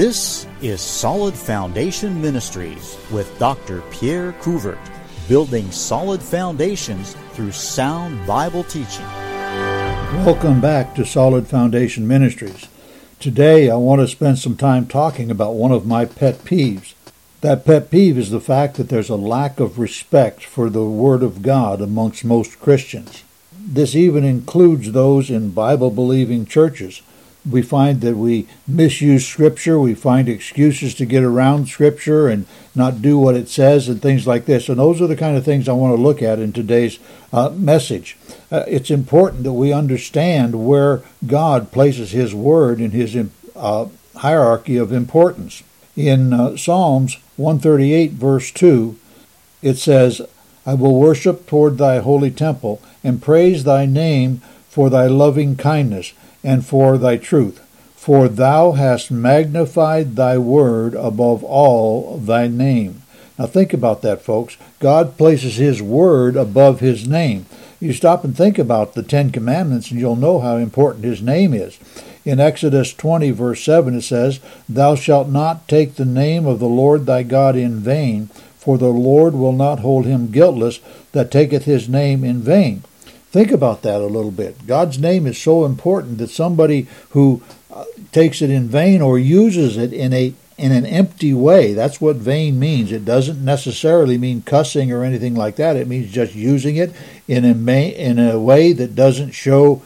This is Solid Foundation Ministries with Dr. Pierre Couvert, building solid foundations through sound Bible teaching. Welcome back to Solid Foundation Ministries. Today I want to spend some time talking about one of my pet peeves. That pet peeve is the fact that there's a lack of respect for the Word of God amongst most Christians. This even includes those in Bible believing churches we find that we misuse Scripture. We find excuses to get around Scripture and not do what it says and things like this. And those are the kind of things I want to look at in today's uh, message. Uh, it's important that we understand where God places His Word in His uh, hierarchy of importance. In uh, Psalms 138, verse 2, it says, I will worship toward thy holy temple and praise thy name for thy loving kindness and for thy truth. For thou hast magnified thy word above all thy name. Now think about that, folks. God places his word above his name. You stop and think about the Ten Commandments, and you'll know how important his name is. In Exodus 20, verse 7, it says, Thou shalt not take the name of the Lord thy God in vain, for the Lord will not hold him guiltless that taketh his name in vain. Think about that a little bit. God's name is so important that somebody who uh, takes it in vain or uses it in a in an empty way. That's what vain means. It doesn't necessarily mean cussing or anything like that. It means just using it in a may, in a way that doesn't show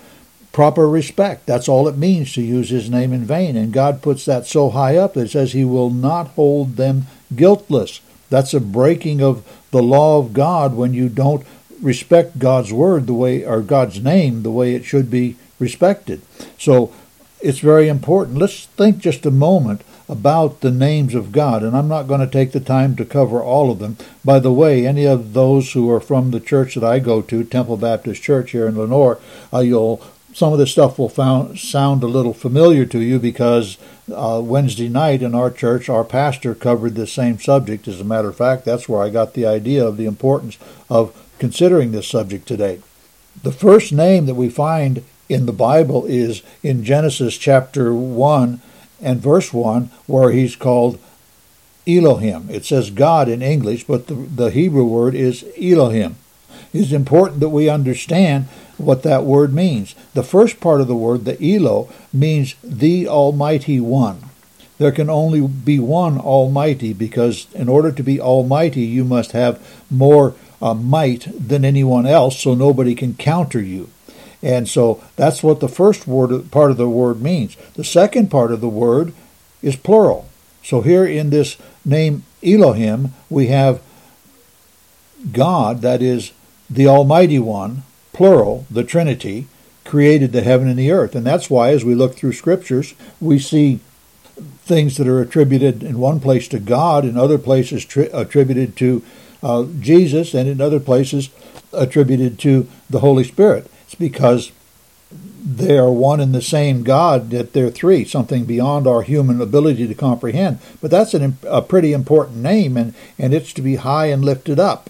proper respect. That's all it means to use his name in vain. And God puts that so high up that it says he will not hold them guiltless. That's a breaking of the law of God when you don't respect God's word the way, or God's name the way it should be respected. So it's very important. Let's think just a moment about the names of God, and I'm not going to take the time to cover all of them. By the way, any of those who are from the church that I go to, Temple Baptist Church here in Lenoir, uh, you'll some of this stuff will found, sound a little familiar to you because uh, Wednesday night in our church, our pastor covered the same subject. As a matter of fact, that's where I got the idea of the importance of considering this subject today. The first name that we find in the Bible is in Genesis chapter 1 and verse 1, where he's called Elohim. It says God in English, but the, the Hebrew word is Elohim. It's important that we understand what that word means. The first part of the word, the Elo, means the Almighty One. There can only be one Almighty because in order to be Almighty, you must have more uh, might than anyone else, so nobody can counter you. And so that's what the first word part of the word means. The second part of the word is plural. So here in this name Elohim, we have God, that is the Almighty One, plural, the Trinity, created the heaven and the earth. And that's why, as we look through scriptures, we see things that are attributed in one place to God, in other places tri- attributed to uh, Jesus, and in other places attributed to the Holy Spirit. It's because they are one and the same God, that they're three, something beyond our human ability to comprehend. But that's an, a pretty important name, and, and it's to be high and lifted up.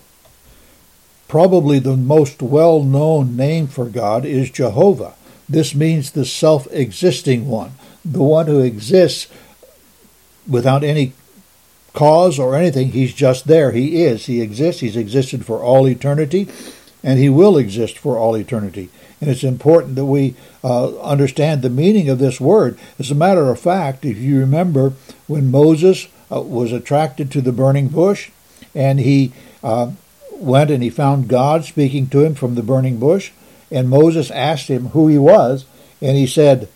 Probably the most well known name for God is Jehovah. This means the self existing one, the one who exists without any cause or anything. He's just there. He is. He exists. He's existed for all eternity, and he will exist for all eternity. And it's important that we uh, understand the meaning of this word. As a matter of fact, if you remember when Moses uh, was attracted to the burning bush, and he uh, went and he found God speaking to him from the burning bush, and Moses asked him who he was, and he said,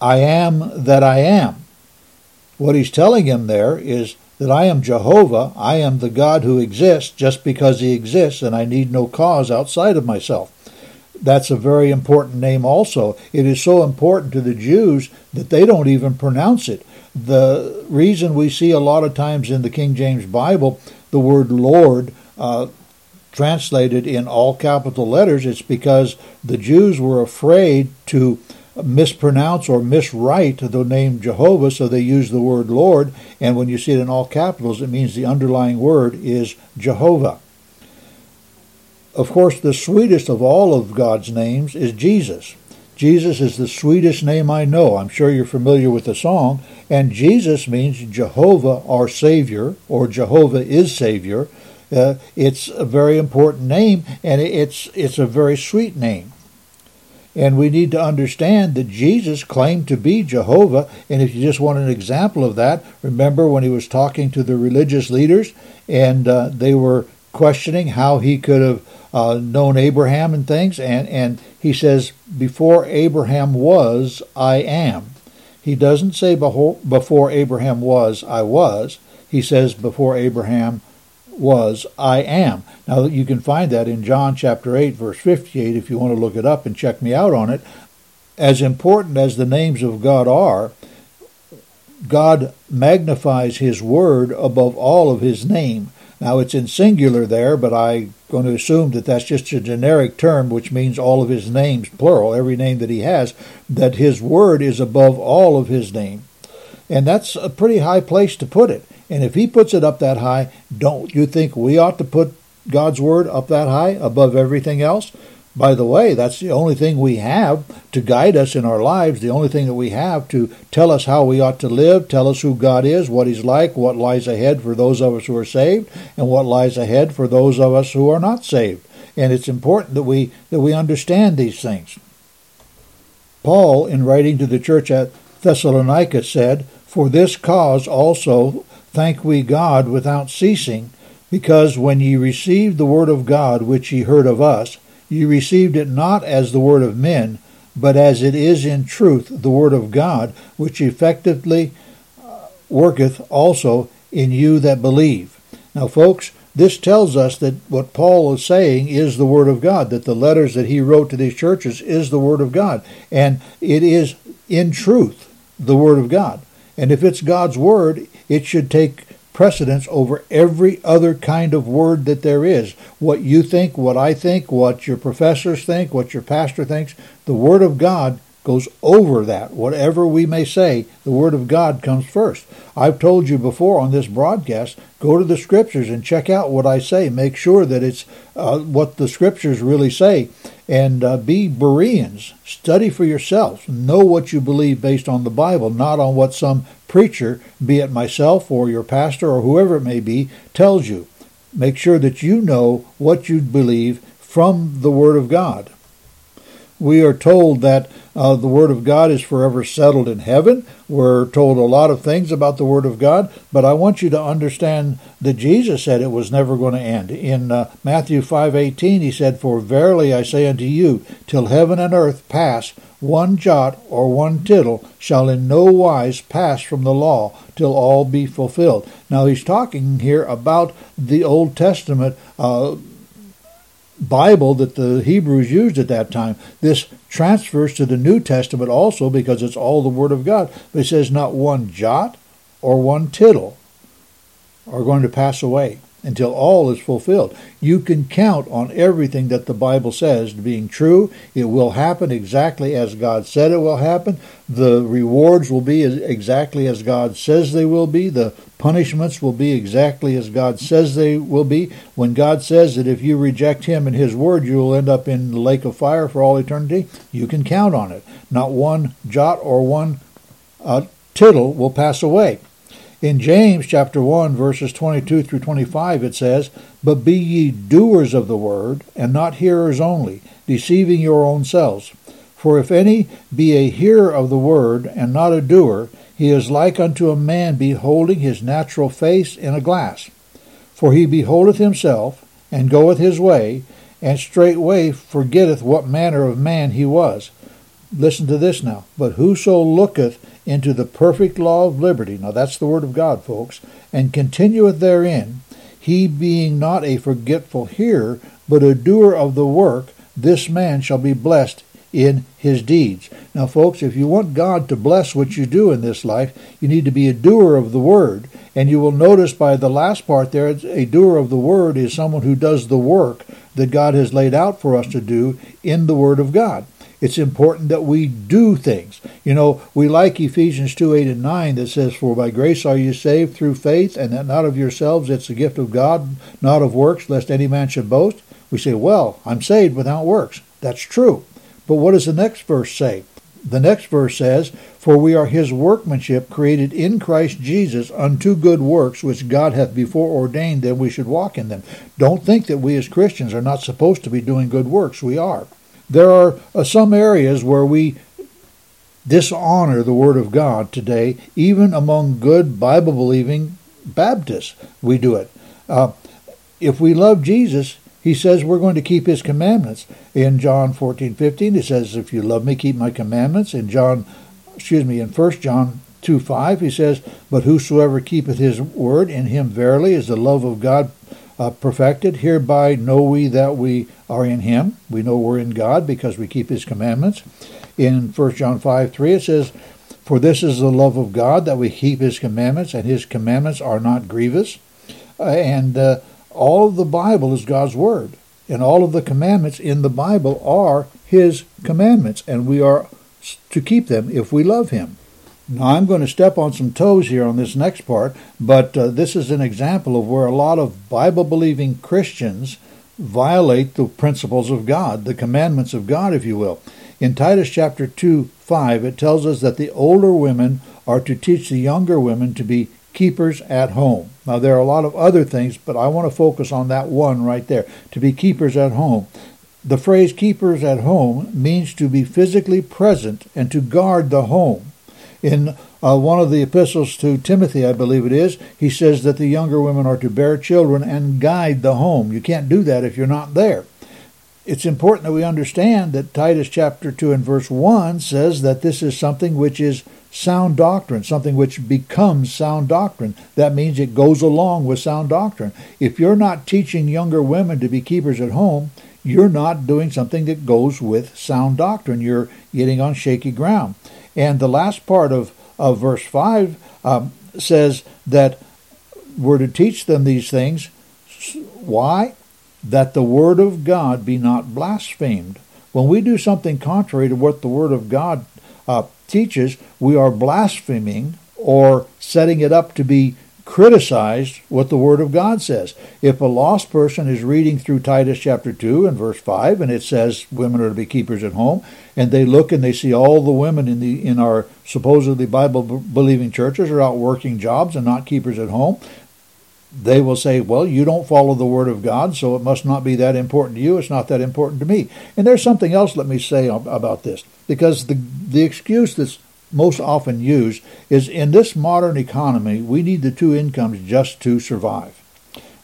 I am that I am. What he's telling him there is that I am Jehovah, I am the God who exists just because he exists, and I need no cause outside of myself. That's a very important name, also. It is so important to the Jews that they don't even pronounce it. The reason we see a lot of times in the King James Bible the word Lord uh, translated in all capital letters, it's because the Jews were afraid to mispronounce or miswrite the name Jehovah, so they use the word Lord, and when you see it in all capitals, it means the underlying word is Jehovah. Of course, the sweetest of all of God's names is Jesus. Jesus is the sweetest name I know. I'm sure you're familiar with the song. And Jesus means Jehovah, our Savior, or Jehovah is Savior. Uh, it's a very important name, and it's it's a very sweet name. And we need to understand that Jesus claimed to be Jehovah. And if you just want an example of that, remember when he was talking to the religious leaders and uh, they were questioning how he could have uh, known Abraham and things. And, and he says, Before Abraham was, I am. He doesn't say before Abraham was, I was. He says, Before Abraham was I am. Now you can find that in John chapter 8 verse 58 if you want to look it up and check me out on it. As important as the names of God are, God magnifies his word above all of his name. Now it's in singular there, but I'm going to assume that that's just a generic term which means all of his names plural, every name that he has, that his word is above all of his name. And that's a pretty high place to put it. And if he puts it up that high, don't you think we ought to put God's word up that high above everything else? By the way, that's the only thing we have to guide us in our lives, the only thing that we have to tell us how we ought to live, tell us who God is, what He's like, what lies ahead for those of us who are saved, and what lies ahead for those of us who are not saved. And it's important that we that we understand these things. Paul, in writing to the church at Thessalonica, said, For this cause also thank we God without ceasing, because when ye received the word of God which ye heard of us, ye received it not as the word of men, but as it is in truth the word of God, which effectively uh, worketh also in you that believe. Now, folks, this tells us that what Paul is saying is the Word of God, that the letters that he wrote to these churches is the Word of God. And it is in truth the Word of God. And if it's God's Word, it should take precedence over every other kind of word that there is. What you think, what I think, what your professors think, what your pastor thinks, the Word of God goes over that. Whatever we may say, the Word of God comes first. I've told you before on this broadcast go to the Scriptures and check out what I say. Make sure that it's uh, what the Scriptures really say. And uh, be Bereans. Study for yourselves. Know what you believe based on the Bible, not on what some preacher, be it myself or your pastor or whoever it may be, tells you. Make sure that you know what you believe from the Word of God. We are told that uh, the Word of God is forever settled in heaven. We're told a lot of things about the Word of God, but I want you to understand that Jesus said it was never going to end. In uh, Matthew 5:18, he said, "For verily I say unto you, till heaven and earth pass, one jot or one tittle shall in no wise pass from the law till all be fulfilled." Now he's talking here about the Old Testament. Uh, Bible that the Hebrews used at that time. This transfers to the New Testament also because it's all the Word of God. But it says not one jot or one tittle are going to pass away until all is fulfilled. You can count on everything that the Bible says being true. It will happen exactly as God said it will happen. The rewards will be exactly as God says they will be. The punishments will be exactly as God says they will be. When God says that if you reject Him and His Word, you will end up in the lake of fire for all eternity, you can count on it. Not one jot or one uh, tittle will pass away. In James chapter 1 verses 22 through 25 it says, "But be ye doers of the word, and not hearers only, deceiving your own selves. For if any be a hearer of the word, and not a doer, he is like unto a man beholding his natural face in a glass. For he beholdeth himself, and goeth his way, and straightway forgetteth what manner of man he was. Listen to this now. But whoso looketh into the perfect law of liberty, now that's the word of God, folks, and continueth therein, he being not a forgetful hearer, but a doer of the work, this man shall be blessed in his deeds. Now, folks, if you want God to bless what you do in this life, you need to be a doer of the word. And you will notice by the last part there, a doer of the word is someone who does the work that God has laid out for us to do in the word of God. It's important that we do things. You know, we like Ephesians 2 8 and 9 that says, For by grace are you saved through faith, and that not of yourselves, it's the gift of God, not of works, lest any man should boast. We say, Well, I'm saved without works. That's true. But what does the next verse say? The next verse says, For we are his workmanship created in Christ Jesus unto good works which God hath before ordained that we should walk in them. Don't think that we as Christians are not supposed to be doing good works. We are. There are uh, some areas where we dishonor the Word of God today, even among good Bible believing Baptists. We do it. Uh, if we love Jesus, he says we're going to keep his commandments. In John 14, 15, he says, If you love me, keep my commandments. In John, excuse me, in 1 John 2, 5, he says, But whosoever keepeth his word, in him verily is the love of God uh, perfected. Hereby know we that we are in him. We know we're in God because we keep his commandments. In 1 John 5, 3, it says, For this is the love of God, that we keep his commandments, and his commandments are not grievous. Uh, and uh, all of the Bible is God's Word, and all of the commandments in the Bible are His commandments, and we are to keep them if we love Him. Now, I'm going to step on some toes here on this next part, but uh, this is an example of where a lot of Bible believing Christians violate the principles of God, the commandments of God, if you will. In Titus chapter 2, 5, it tells us that the older women are to teach the younger women to be keepers at home. Now, there are a lot of other things, but I want to focus on that one right there to be keepers at home. The phrase keepers at home means to be physically present and to guard the home. In uh, one of the epistles to Timothy, I believe it is, he says that the younger women are to bear children and guide the home. You can't do that if you're not there. It's important that we understand that Titus chapter 2 and verse 1 says that this is something which is sound doctrine, something which becomes sound doctrine. That means it goes along with sound doctrine. If you're not teaching younger women to be keepers at home, you're not doing something that goes with sound doctrine. You're getting on shaky ground. And the last part of, of verse 5 um, says that we're to teach them these things. Why? That the word of God be not blasphemed. When we do something contrary to what the word of God uh, teaches, we are blaspheming or setting it up to be criticized what the Word of God says. If a lost person is reading through Titus chapter 2 and verse 5, and it says women are to be keepers at home, and they look and they see all the women in the in our supposedly Bible believing churches are out working jobs and not keepers at home, they will say, Well, you don't follow the Word of God, so it must not be that important to you. It's not that important to me. And there's something else, let me say about this, because the, the excuse that's most often used is in this modern economy, we need the two incomes just to survive.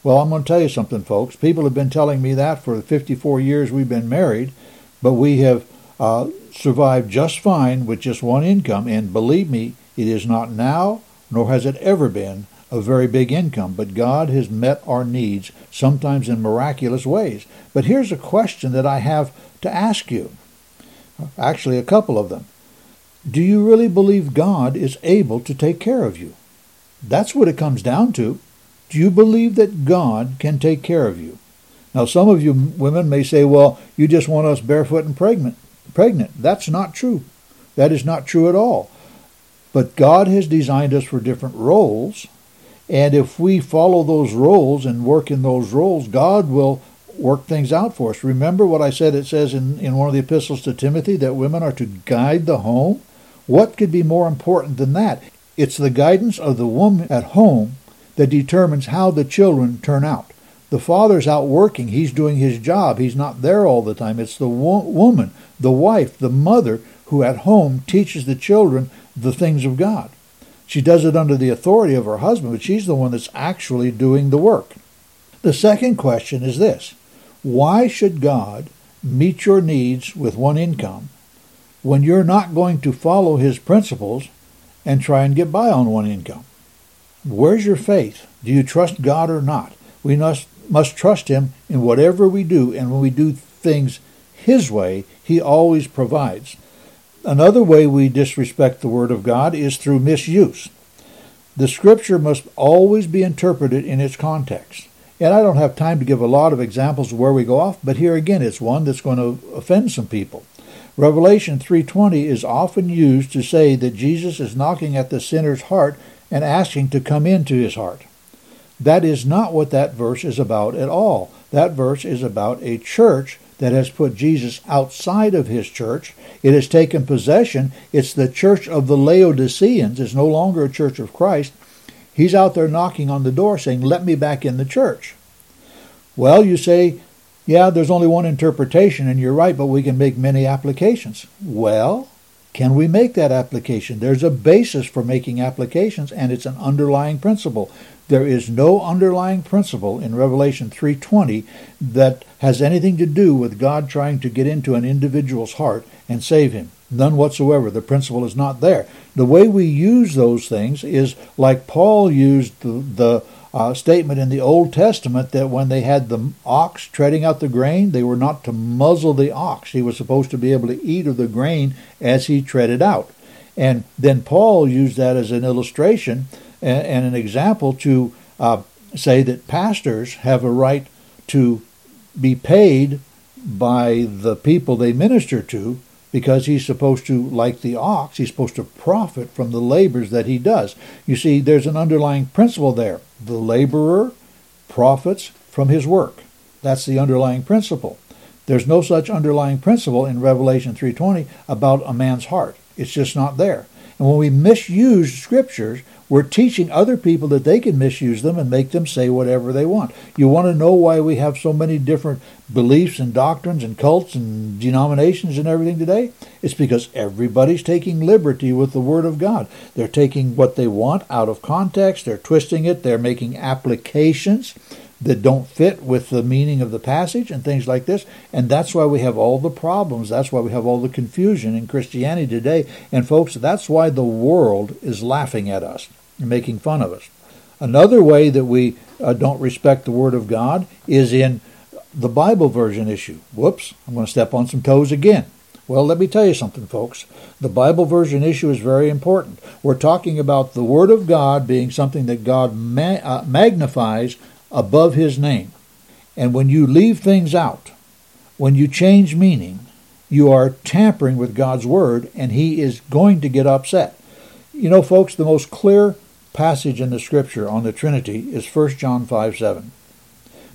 Well, I'm going to tell you something, folks. People have been telling me that for the 54 years we've been married, but we have uh, survived just fine with just one income. And believe me, it is not now, nor has it ever been, a very big income, but God has met our needs, sometimes in miraculous ways. But here's a question that I have to ask you actually, a couple of them. Do you really believe God is able to take care of you? That's what it comes down to. Do you believe that God can take care of you? Now, some of you women may say, well, you just want us barefoot and pregnant. Pregnant. That's not true. That is not true at all. But God has designed us for different roles, and if we follow those roles and work in those roles, God will work things out for us. Remember what I said it says in, in one of the epistles to Timothy that women are to guide the home? What could be more important than that? It's the guidance of the woman at home that determines how the children turn out. The father's out working, he's doing his job, he's not there all the time. It's the wo- woman, the wife, the mother who at home teaches the children the things of God. She does it under the authority of her husband, but she's the one that's actually doing the work. The second question is this Why should God meet your needs with one income when you're not going to follow his principles and try and get by on one income? Where's your faith? Do you trust God or not? We must, must trust him in whatever we do, and when we do things his way, he always provides. Another way we disrespect the Word of God is through misuse. The Scripture must always be interpreted in its context. And I don't have time to give a lot of examples of where we go off, but here again it's one that's going to offend some people. Revelation 3:20 is often used to say that Jesus is knocking at the sinner's heart and asking to come into his heart. That is not what that verse is about at all. That verse is about a church that has put Jesus outside of his church. It has taken possession. It's the church of the Laodiceans. It's no longer a church of Christ. He's out there knocking on the door saying, Let me back in the church. Well, you say, Yeah, there's only one interpretation, and you're right, but we can make many applications. Well, can we make that application? There's a basis for making applications, and it's an underlying principle. There is no underlying principle in Revelation 3:20 that has anything to do with God trying to get into an individual's heart and save him. None whatsoever. The principle is not there. The way we use those things is like Paul used the, the uh, statement in the Old Testament that when they had the ox treading out the grain, they were not to muzzle the ox. He was supposed to be able to eat of the grain as he treaded out. And then Paul used that as an illustration and, and an example to uh, say that pastors have a right to be paid by the people they minister to because he's supposed to, like the ox, he's supposed to profit from the labors that he does. You see, there's an underlying principle there. The laborer profits from his work. That's the underlying principle. There's no such underlying principle in Revelation 3:20 about a man's heart. It's just not there. And when we misuse scriptures, we're teaching other people that they can misuse them and make them say whatever they want. You want to know why we have so many different beliefs and doctrines and cults and denominations and everything today? It's because everybody's taking liberty with the Word of God. They're taking what they want out of context, they're twisting it, they're making applications that don't fit with the meaning of the passage and things like this. And that's why we have all the problems. That's why we have all the confusion in Christianity today. And folks, that's why the world is laughing at us making fun of us. Another way that we uh, don't respect the Word of God is in the Bible version issue. Whoops, I'm going to step on some toes again. Well, let me tell you something, folks. The Bible version issue is very important. We're talking about the Word of God being something that God ma- uh, magnifies above His name. And when you leave things out, when you change meaning, you are tampering with God's Word, and He is going to get upset. You know, folks, the most clear passage in the Scripture on the Trinity is 1 John 5 7.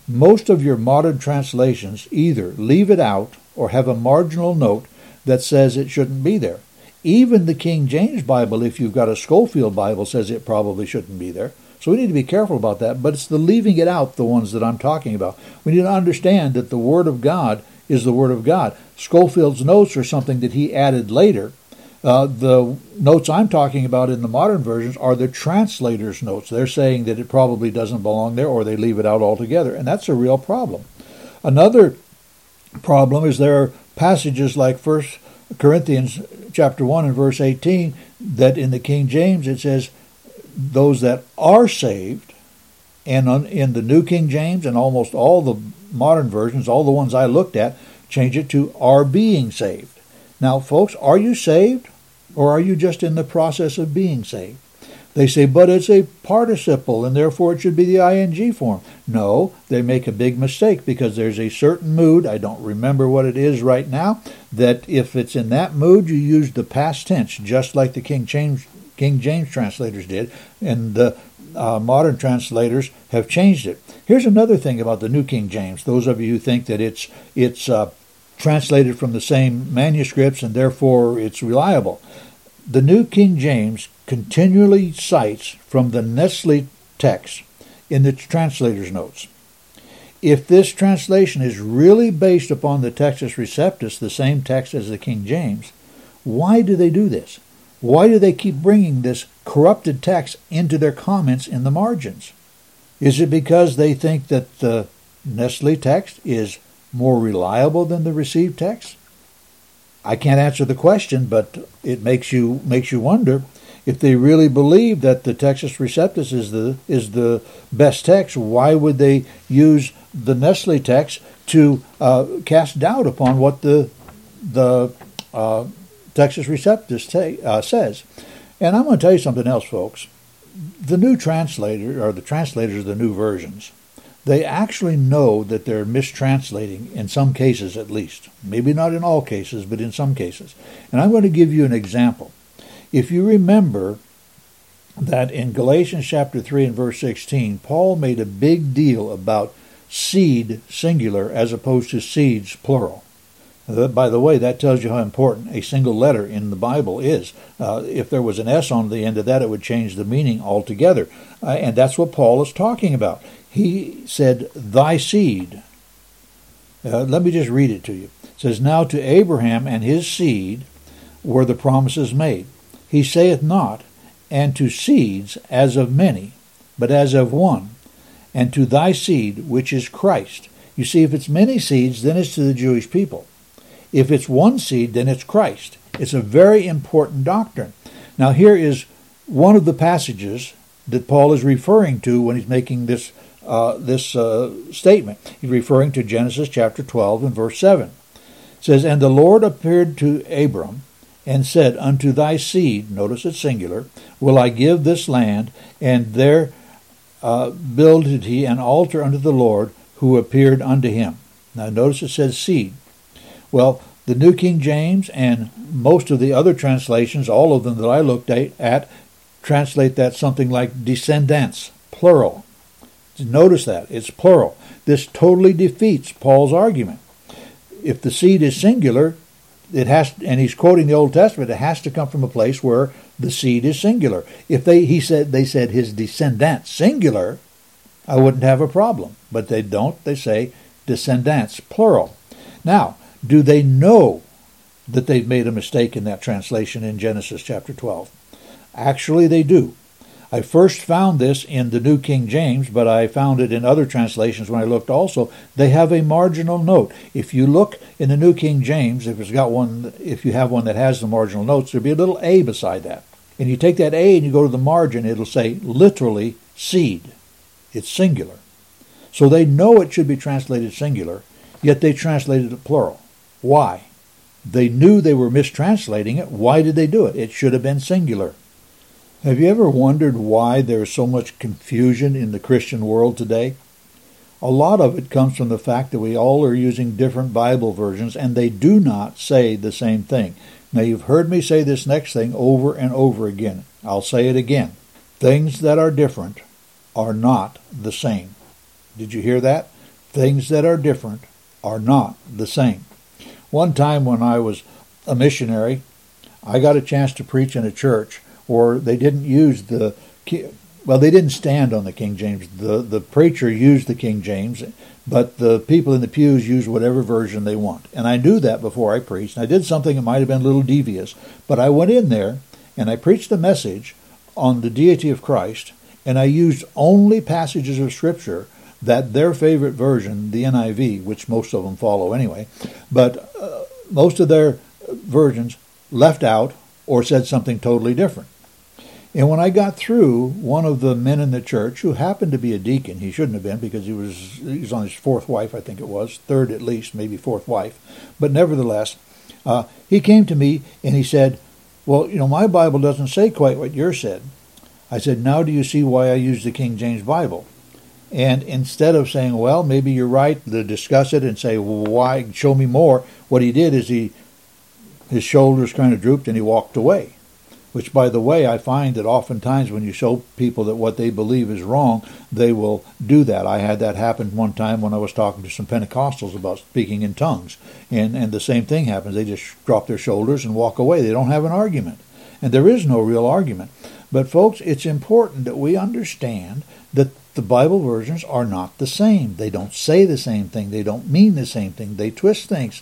Most of your modern translations either leave it out or have a marginal note that says it shouldn't be there. Even the King James Bible, if you've got a Scofield Bible, says it probably shouldn't be there. So we need to be careful about that. But it's the leaving it out, the ones that I'm talking about. We need to understand that the Word of God is the Word of God. Scofield's notes are something that he added later. Uh, the notes I'm talking about in the modern versions are the translator's notes. They're saying that it probably doesn't belong there or they leave it out altogether. And that's a real problem. Another problem is there are passages like First Corinthians chapter 1 and verse 18 that in the King James it says those that are saved and in the New King James and almost all the modern versions, all the ones I looked at, change it to are being saved. Now, folks, are you saved or are you just in the process of being saved? They say, but it's a participle and therefore it should be the ing form. No, they make a big mistake because there's a certain mood, I don't remember what it is right now, that if it's in that mood, you use the past tense, just like the King James, King James translators did, and the uh, modern translators have changed it. Here's another thing about the New King James. Those of you who think that it's it's uh, translated from the same manuscripts and therefore it's reliable. The New King James continually cites from the Nestle text in the translator's notes. If this translation is really based upon the Textus Receptus, the same text as the King James, why do they do this? Why do they keep bringing this corrupted text into their comments in the margins? Is it because they think that the Nestle text is more reliable than the received text? I can't answer the question, but it makes you makes you wonder if they really believe that the Textus Receptus is the is the best text, why would they use the Nestle text to uh, cast doubt upon what the the uh, Textus Receptus uh, says? And I'm going to tell you something else, folks. The new translator or the translators of the new versions, they actually know that they're mistranslating in some cases at least. Maybe not in all cases, but in some cases. And I'm going to give you an example. If you remember that in Galatians chapter 3 and verse 16, Paul made a big deal about seed singular as opposed to seeds plural. By the way, that tells you how important a single letter in the Bible is. Uh, if there was an S on the end of that, it would change the meaning altogether. Uh, and that's what Paul is talking about. He said, Thy seed. Uh, let me just read it to you. It says, Now to Abraham and his seed were the promises made. He saith not, and to seeds as of many, but as of one, and to thy seed, which is Christ. You see, if it's many seeds, then it's to the Jewish people. If it's one seed, then it's Christ. It's a very important doctrine. Now, here is one of the passages that Paul is referring to when he's making this uh, this uh, statement. He's referring to Genesis chapter 12 and verse 7. It says, And the Lord appeared to Abram and said, Unto thy seed, notice it's singular, will I give this land, and there uh, builded he an altar unto the Lord who appeared unto him. Now notice it says seed. Well, the New King James and most of the other translations, all of them that I looked at, translate that something like descendants, plural. Notice that, it's plural. This totally defeats Paul's argument. If the seed is singular, it has and he's quoting the Old Testament, it has to come from a place where the seed is singular. If they he said they said his descendants singular, I wouldn't have a problem. But they don't, they say descendants, plural. Now, do they know that they've made a mistake in that translation in Genesis chapter 12? Actually, they do. I first found this in the New King James, but I found it in other translations when I looked also. They have a marginal note. If you look in the New King James, if it's got one, if you have one that has the marginal notes, there'll be a little A beside that. And you take that A and you go to the margin, it'll say literally seed. It's singular. So they know it should be translated singular, yet they translated it plural. Why? They knew they were mistranslating it. Why did they do it? It should have been singular. Have you ever wondered why there is so much confusion in the Christian world today? A lot of it comes from the fact that we all are using different Bible versions and they do not say the same thing. Now, you've heard me say this next thing over and over again. I'll say it again. Things that are different are not the same. Did you hear that? Things that are different are not the same. One time when I was a missionary, I got a chance to preach in a church where they didn't use the well, they didn't stand on the King James. The the preacher used the King James, but the people in the pews used whatever version they want. And I knew that before I preached. I did something that might have been a little devious, but I went in there and I preached a message on the deity of Christ, and I used only passages of Scripture that their favorite version, the NIV, which most of them follow anyway, but uh, most of their versions left out or said something totally different. And when I got through, one of the men in the church, who happened to be a deacon, he shouldn't have been because he was he was on his fourth wife, I think it was, third at least, maybe fourth wife, but nevertheless, uh, he came to me and he said, "Well, you know, my Bible doesn't say quite what yours said." I said, "Now do you see why I use the King James Bible?" And instead of saying, "Well, maybe you're right," to discuss it and say, well, "Why? Show me more," what he did is he his shoulders kind of drooped and he walked away which, by the way, I find that oftentimes when you show people that what they believe is wrong, they will do that. I had that happen one time when I was talking to some Pentecostals about speaking in tongues, and, and the same thing happens. They just drop their shoulders and walk away. They don't have an argument. And there is no real argument. But, folks, it's important that we understand that the Bible versions are not the same. They don't say the same thing. They don't mean the same thing. They twist things.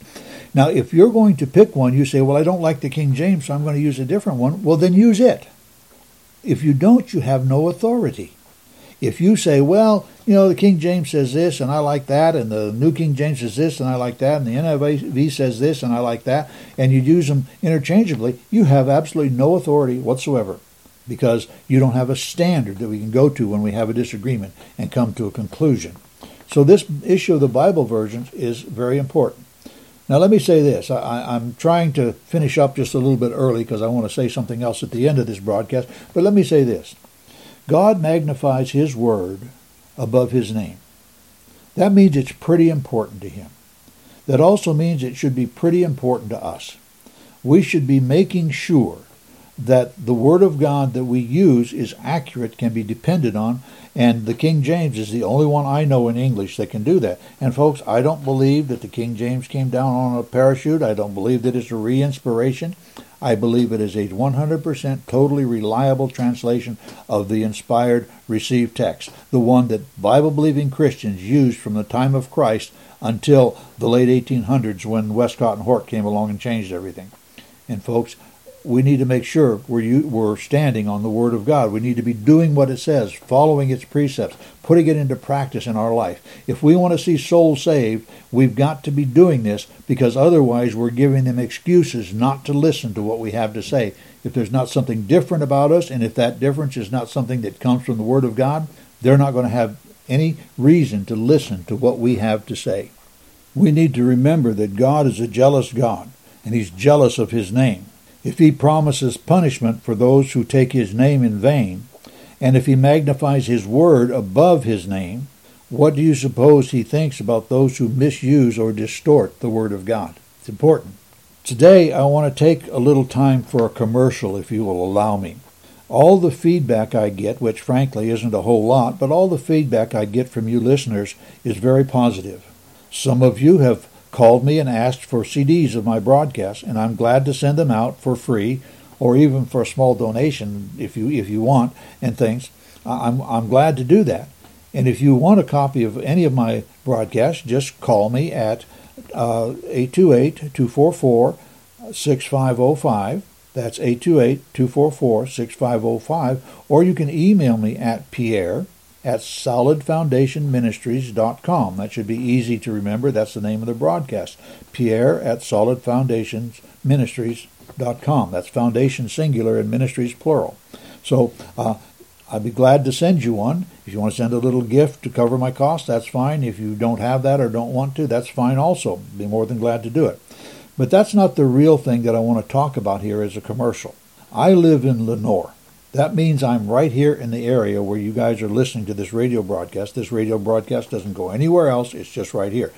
Now, if you're going to pick one, you say, well, I don't like the King James, so I'm going to use a different one. Well, then use it. If you don't, you have no authority. If you say, well, you know, the King James says this and I like that, and the New King James says this and I like that, and the NIV says this and I like that, and you use them interchangeably, you have absolutely no authority whatsoever because you don't have a standard that we can go to when we have a disagreement and come to a conclusion. So, this issue of the Bible versions is very important. Now, let me say this. I, am trying to finish up just a little bit early because I want to say something else at the end of this broadcast. But let me say this God magnifies His Word above His name. That means it's pretty important to Him. That also means it should be pretty important to us. We should be making sure that the Word of God that we use is accurate, can be depended on, and the King James is the only one I know in English that can do that. And folks, I don't believe that the King James came down on a parachute. I don't believe that it's a re-inspiration. I believe it is a 100% totally reliable translation of the inspired received text, the one that Bible believing Christians used from the time of Christ until the late 1800s when Westcott and Hort came along and changed everything. And folks, we need to make sure we're, we're standing on the Word of God. We need to be doing what it says, following its precepts, putting it into practice in our life. If we want to see souls saved, we've got to be doing this because otherwise we're giving them excuses not to listen to what we have to say. If there's not something different about us, and if that difference is not something that comes from the Word of God, they're not going to have any reason to listen to what we have to say. We need to remember that God is a jealous God, and He's jealous of His name if he promises punishment for those who take his name in vain, and if he magnifies his word above his name, what do you suppose he thinks about those who misuse or distort the word of God? It's important. Today, I want to take a little time for a commercial, if you will allow me. All the feedback I get, which frankly isn't a whole lot, but all the feedback I get from you listeners is very positive. Some of you have called me and asked for CDs of my broadcasts, and I'm glad to send them out for free or even for a small donation if you if you want and things. I'm I'm glad to do that. And if you want a copy of any of my broadcasts, just call me at uh, 828-244-6505. That's 828-244-6505. Or you can email me at Pierre at solidfoundationministries.com. That should be easy to remember. That's the name of the broadcast. Pierre at solidfoundationsministries.com. That's foundation singular and ministries plural. So uh, I'd be glad to send you one. If you want to send a little gift to cover my cost, that's fine. If you don't have that or don't want to, that's fine also. Be more than glad to do it. But that's not the real thing that I want to talk about here as a commercial. I live in Lenoir. That means I'm right here in the area where you guys are listening to this radio broadcast. This radio broadcast doesn't go anywhere else, it's just right here.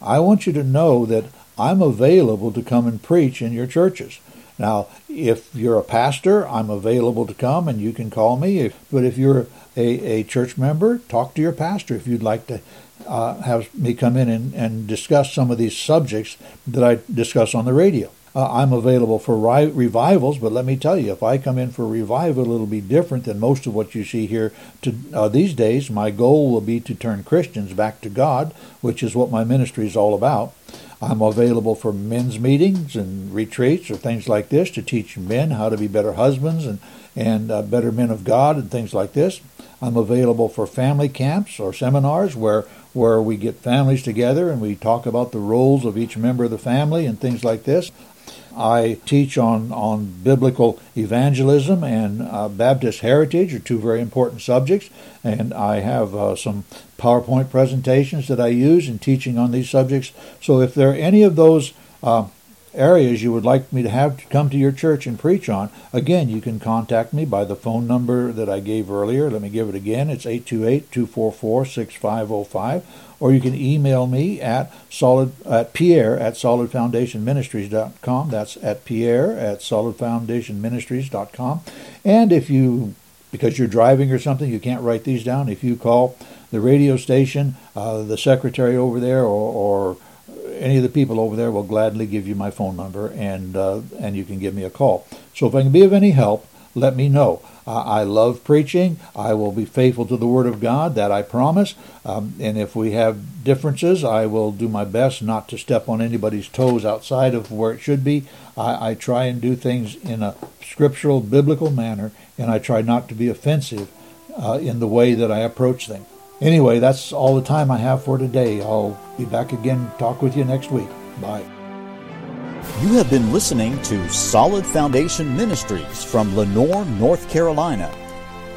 I want you to know that I'm available to come and preach in your churches. Now, if you're a pastor, I'm available to come and you can call me. But if you're a, a church member, talk to your pastor if you'd like to uh, have me come in and, and discuss some of these subjects that I discuss on the radio. Uh, I'm available for ri- revivals, but let me tell you, if I come in for revival, it'll be different than most of what you see here to, uh, these days. My goal will be to turn Christians back to God, which is what my ministry is all about. I'm available for men's meetings and retreats or things like this to teach men how to be better husbands and, and uh, better men of God and things like this. I'm available for family camps or seminars where where we get families together and we talk about the roles of each member of the family and things like this. I teach on, on biblical evangelism and uh, Baptist heritage are two very important subjects, and I have uh, some PowerPoint presentations that I use in teaching on these subjects. So if there are any of those uh, areas you would like me to have to come to your church and preach on, again, you can contact me by the phone number that I gave earlier. Let me give it again. It's 828-244-6505 or you can email me at solid at pierre at solidfoundationministries.com. That's at pierre at solidfoundationministries.com. And if you because you're driving or something, you can't write these down. If you call the radio station, uh, the secretary over there, or, or, any of the people over there will gladly give you my phone number, and uh, and you can give me a call. So if I can be of any help, let me know. I love preaching. I will be faithful to the Word of God, that I promise. Um, and if we have differences, I will do my best not to step on anybody's toes outside of where it should be. I, I try and do things in a scriptural, biblical manner, and I try not to be offensive uh, in the way that I approach things. Anyway, that's all the time I have for today. I'll be back again, talk with you next week. Bye. You have been listening to Solid Foundation Ministries from Lenoir, North Carolina.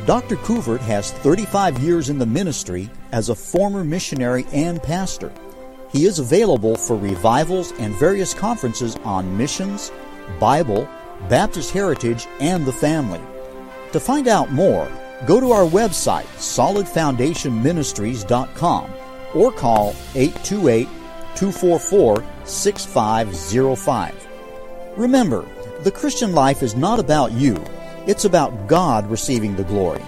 Dr. Couvert has 35 years in the ministry as a former missionary and pastor. He is available for revivals and various conferences on missions, Bible, Baptist heritage, and the family. To find out more, go to our website, solidfoundationministries.com, or call 828 244 6505. Remember, The Christian life is not about you, it's about God receiving the glory.